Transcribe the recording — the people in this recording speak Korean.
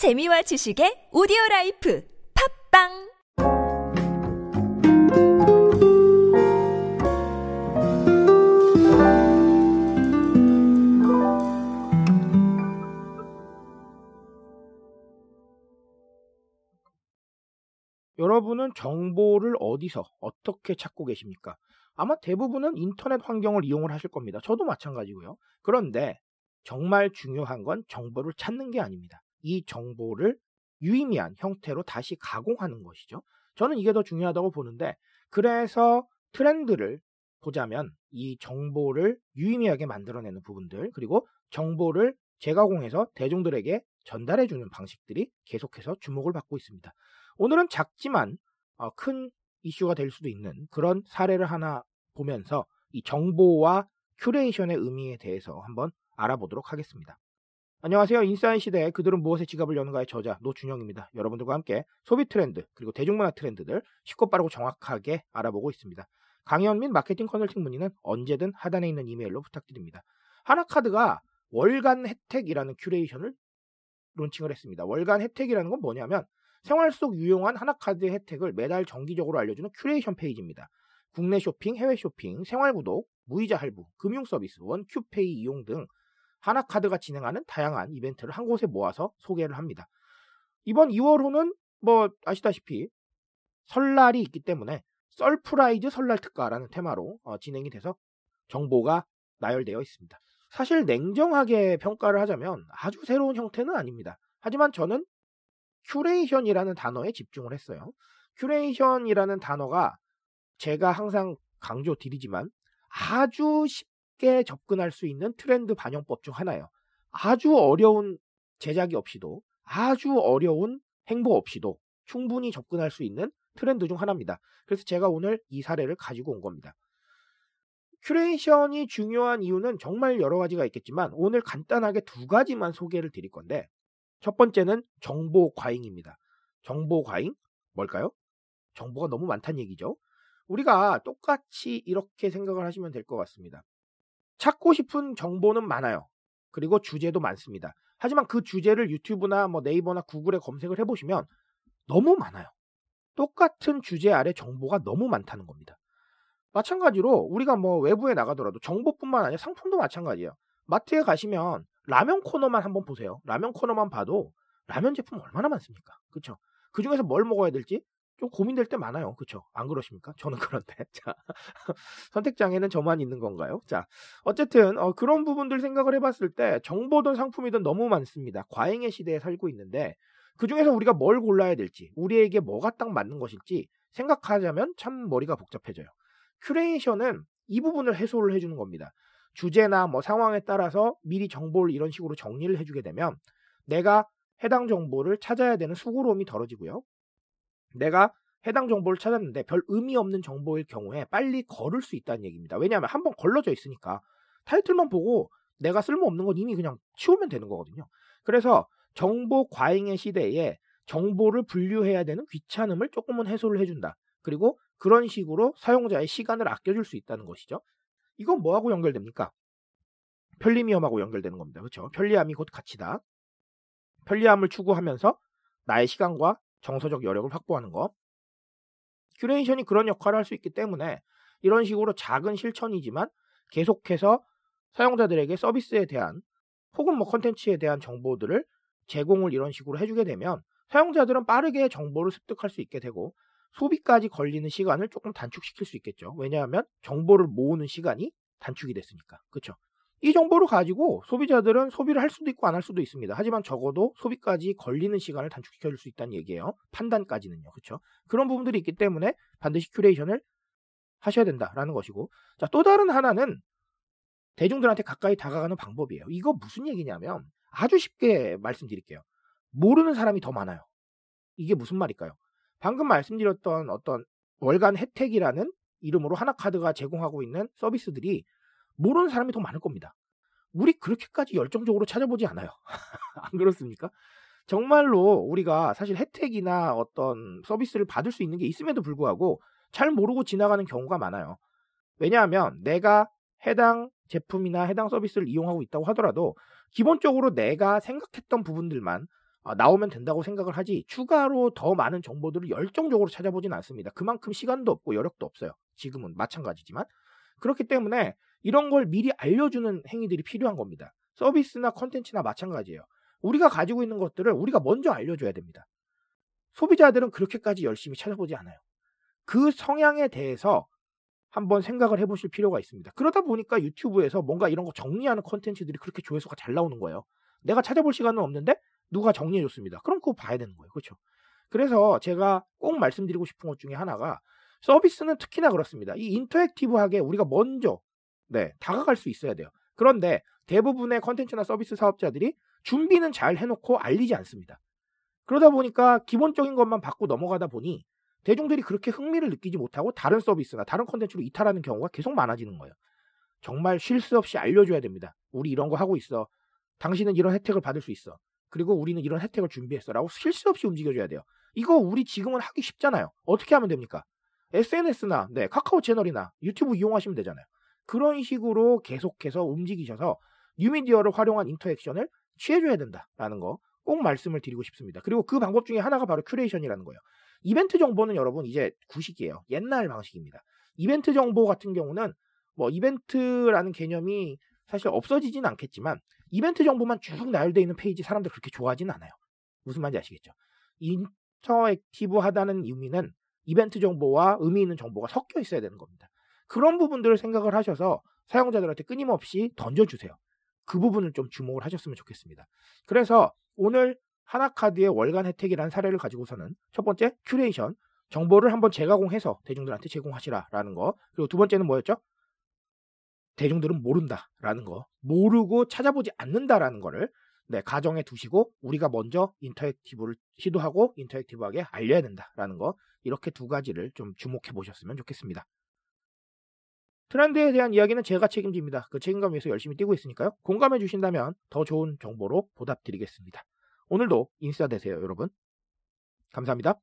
재미와 지식의 오디오 라이프 팟빵 여러분은 정보를 어디서 어떻게 찾고 계십니까? 아마 대부분은 인터넷 환경을 이용을 하실 겁니다. 저도 마찬가지고요. 그런데 정말 중요한 건 정보를 찾는 게 아닙니다. 이 정보를 유의미한 형태로 다시 가공하는 것이죠. 저는 이게 더 중요하다고 보는데 그래서 트렌드를 보자면 이 정보를 유의미하게 만들어내는 부분들 그리고 정보를 재가공해서 대중들에게 전달해주는 방식들이 계속해서 주목을 받고 있습니다. 오늘은 작지만 어, 큰 이슈가 될 수도 있는 그런 사례를 하나 보면서 이 정보와 큐레이션의 의미에 대해서 한번 알아보도록 하겠습니다. 안녕하세요. 인싸의 시대 그들은 무엇에 지갑을 여는가의 저자 노준영입니다. 여러분들과 함께 소비 트렌드 그리고 대중문화 트렌드들 쉽고 빠르고 정확하게 알아보고 있습니다. 강연 및 마케팅 컨설팅 문의는 언제든 하단에 있는 이메일로 부탁드립니다. 하나카드가 월간 혜택이라는 큐레이션을 론칭을 했습니다. 월간 혜택이라는 건 뭐냐면 생활 속 유용한 하나카드의 혜택을 매달 정기적으로 알려주는 큐레이션 페이지입니다. 국내 쇼핑, 해외 쇼핑, 생활 구독, 무이자 할부, 금융 서비스, 원큐페이 이용 등 하나카드가 진행하는 다양한 이벤트를 한 곳에 모아서 소개를 합니다. 이번 2월호는 뭐 아시다시피 설날이 있기 때문에 썰프라이즈 설날 특가라는 테마로 어, 진행이 돼서 정보가 나열되어 있습니다. 사실 냉정하게 평가를 하자면 아주 새로운 형태는 아닙니다. 하지만 저는 큐레이션이라는 단어에 집중을 했어요. 큐레이션이라는 단어가 제가 항상 강조 드리지만 아주 쉽게 접근할 수 있는 트렌드 반영법 중 하나예요. 아주 어려운 제작이 없이도 아주 어려운 행보 없이도 충분히 접근할 수 있는 트렌드 중 하나입니다. 그래서 제가 오늘 이 사례를 가지고 온 겁니다. 큐레이션이 중요한 이유는 정말 여러 가지가 있겠지만 오늘 간단하게 두 가지만 소개를 드릴 건데 첫 번째는 정보 과잉입니다. 정보 과잉? 뭘까요? 정보가 너무 많다는 얘기죠. 우리가 똑같이 이렇게 생각을 하시면 될 것 같습니다. 찾고 싶은 정보는 많아요. 그리고 주제도 많습니다. 하지만 그 주제를 유튜브나 뭐 네이버나 구글에 검색을 해보시면 너무 많아요. 똑같은 주제 아래 정보가 너무 많다는 겁니다. 마찬가지로 우리가 뭐 외부에 나가더라도 정보뿐만 아니라 상품도 마찬가지예요. 마트에 가시면 라면 코너만 한번 보세요. 라면 코너만 봐도 라면 제품 얼마나 많습니까? 그렇죠? 그 중에서 뭘 먹어야 될지 좀 고민될 때 많아요. 그렇죠? 안 그러십니까? 저는 그런데. 자. 선택 장애는 저만 있는 건가요? 자. 어쨌든 어, 그런 부분들 생각을 해 봤을 때 정보든 상품이든 너무 많습니다. 과잉의 시대에 살고 있는데 그 중에서 우리가 뭘 골라야 될지, 우리에게 뭐가 딱 맞는 것일지 생각하자면 참 머리가 복잡해져요. 큐레이션은 이 부분을 해소를 해주는 겁니다. 주제나 뭐 상황에 따라서 미리 정보를 이런 식으로 정리를 해주게 되면 내가 해당 정보를 찾아야 되는 수고로움이 덜어지고요. 내가 해당 정보를 찾았는데 별 의미 없는 정보일 경우에 빨리 걸을 수 있다는 얘기입니다. 왜냐하면 한 번 걸러져 있으니까 타이틀만 보고 내가 쓸모없는 건 이미 그냥 치우면 되는 거거든요. 그래서 정보 과잉의 시대에 정보를 분류해야 되는 귀찮음을 조금은 해소를 해준다. 그리고 그런 식으로 사용자의 시간을 아껴줄 수 있다는 것이죠. 이건 뭐하고 연결됩니까? 편리미엄하고 연결되는 겁니다. 그렇죠? 편리함이 곧 가치다. 편리함을 추구하면서 나의 시간과 정서적 여력을 확보하는 것. 큐레이션이 그런 역할을 할 수 있기 때문에 이런 식으로 작은 실천이지만 계속해서 사용자들에게 서비스에 대한 혹은 뭐 컨텐츠에 대한 정보들을 제공을 이런 식으로 해주게 되면 사용자들은 빠르게 정보를 습득할 수 있게 되고 소비까지 걸리는 시간을 조금 단축시킬 수 있겠죠. 왜냐하면 정보를 모으는 시간이 단축이 됐으니까. 그렇죠? 이 정보를 가지고 소비자들은 소비를 할 수도 있고 안 할 수도 있습니다. 하지만 적어도 소비까지 걸리는 시간을 단축시켜 줄 수 있다는 얘기예요. 판단까지는요. 그렇죠? 그런 부분들이 있기 때문에 반드시 큐레이션을 하셔야 된다라는 것이고. 자, 또 다른 하나는 대중들한테 가까이 다가가는 방법이에요. 이거 무슨 얘기냐면 아주 쉽게 말씀드릴게요. 모르는 사람이 더 많아요. 이게 무슨 말일까요? 방금 말씀드렸던 어떤 월간 혜택이라는 이름으로 하나카드가 제공하고 있는 서비스들이 모르는 사람이 더 많을 겁니다. 우리 그렇게까지 열정적으로 찾아보지 않아요. 안 그렇습니까? 정말로 우리가 사실 혜택이나 어떤 서비스를 받을 수 있는 게 있음에도 불구하고 잘 모르고 지나가는 경우가 많아요. 왜냐하면 내가 해당 제품이나 해당 서비스를 이용하고 있다고 하더라도 기본적으로 내가 생각했던 부분들만 아, 나오면 된다고 생각을 하지 추가로 더 많은 정보들을 열정적으로 찾아보진 않습니다. 그만큼 시간도 없고 여력도 없어요. 지금은 마찬가지지만 그렇기 때문에 이런 걸 미리 알려주는 행위들이 필요한 겁니다. 서비스나 컨텐츠나 마찬가지예요. 우리가 가지고 있는 것들을 우리가 먼저 알려줘야 됩니다. 소비자들은 그렇게까지 열심히 찾아보지 않아요. 그 성향에 대해서 한번 생각을 해보실 필요가 있습니다. 그러다 보니까 유튜브에서 뭔가 이런 거 정리하는 컨텐츠들이 그렇게 조회수가 잘 나오는 거예요. 내가 찾아볼 시간은 없는데 누가 정리해줬습니다. 그럼 그거 봐야 되는 거예요. 그렇죠? 그래서 제가 꼭 말씀드리고 싶은 것 중에 하나가 서비스는 특히나 그렇습니다. 이 인터랙티브하게 우리가 먼저 네, 다가갈 수 있어야 돼요. 그런데 대부분의 컨텐츠나 서비스 사업자들이 준비는 잘 해놓고 알리지 않습니다. 그러다 보니까 기본적인 것만 받고 넘어가다 보니 대중들이 그렇게 흥미를 느끼지 못하고 다른 서비스나 다른 컨텐츠로 이탈하는 경우가 계속 많아지는 거예요. 정말 쉴 새 없이 알려줘야 됩니다. 우리 이런 거 하고 있어. 당신은 이런 혜택을 받을 수 있어. 그리고 우리는 이런 혜택을 준비했어. 라고 쉴 새 없이 움직여줘야 돼요. 이거 우리 지금은 하기 쉽잖아요. 어떻게 하면 됩니까? SNS나 네, 카카오 채널이나 유튜브 이용하시면 되잖아요. 그런 식으로 계속해서 움직이셔서 뉴미디어를 활용한 interaction을 취해줘야 된다라는 거 꼭 말씀을 드리고 싶습니다. 그리고 그 방법 중에 하나가 바로 큐레이션이라는 거예요. 이벤트 정보는 여러분 이제 구식이에요. 옛날 방식입니다. 이벤트 정보 같은 경우는 뭐 이벤트라는 개념이 사실 없어지진 않겠지만 이벤트 정보만 쭉 나열되어 있는 페이지 사람들 그렇게 좋아하지는 않아요. 무슨 말인지 아시겠죠? interactive하다는 의미는 이벤트 정보와 의미 있는 정보가 섞여 있어야 되는 겁니다. 그런 부분들을 생각을 하셔서 사용자들한테 끊임없이 던져주세요. 그 부분을 좀 주목을 하셨으면 좋겠습니다. 그래서 오늘 하나카드의 월간 혜택이라는 사례를 가지고서는 첫 번째 큐레이션 정보를 한번 재가공해서 대중들한테 제공하시라라는 거 그리고 두 번째는 뭐였죠? 대중들은 모른다라는 거 모르고 찾아보지 않는다라는 거를 네, 가정에 두시고 우리가 먼저 interactive를 시도하고 interactive하게 알려야 된다라는 거 이렇게 두 가지를 좀 주목해 보셨으면 좋겠습니다. 트렌드에 대한 이야기는 제가 책임집니다. 그 책임감 위해서 열심히 뛰고 있으니까요. 공감해 주신다면 더 좋은 정보로 보답드리겠습니다. 오늘도 인싸 되세요, 여러분. 감사합니다.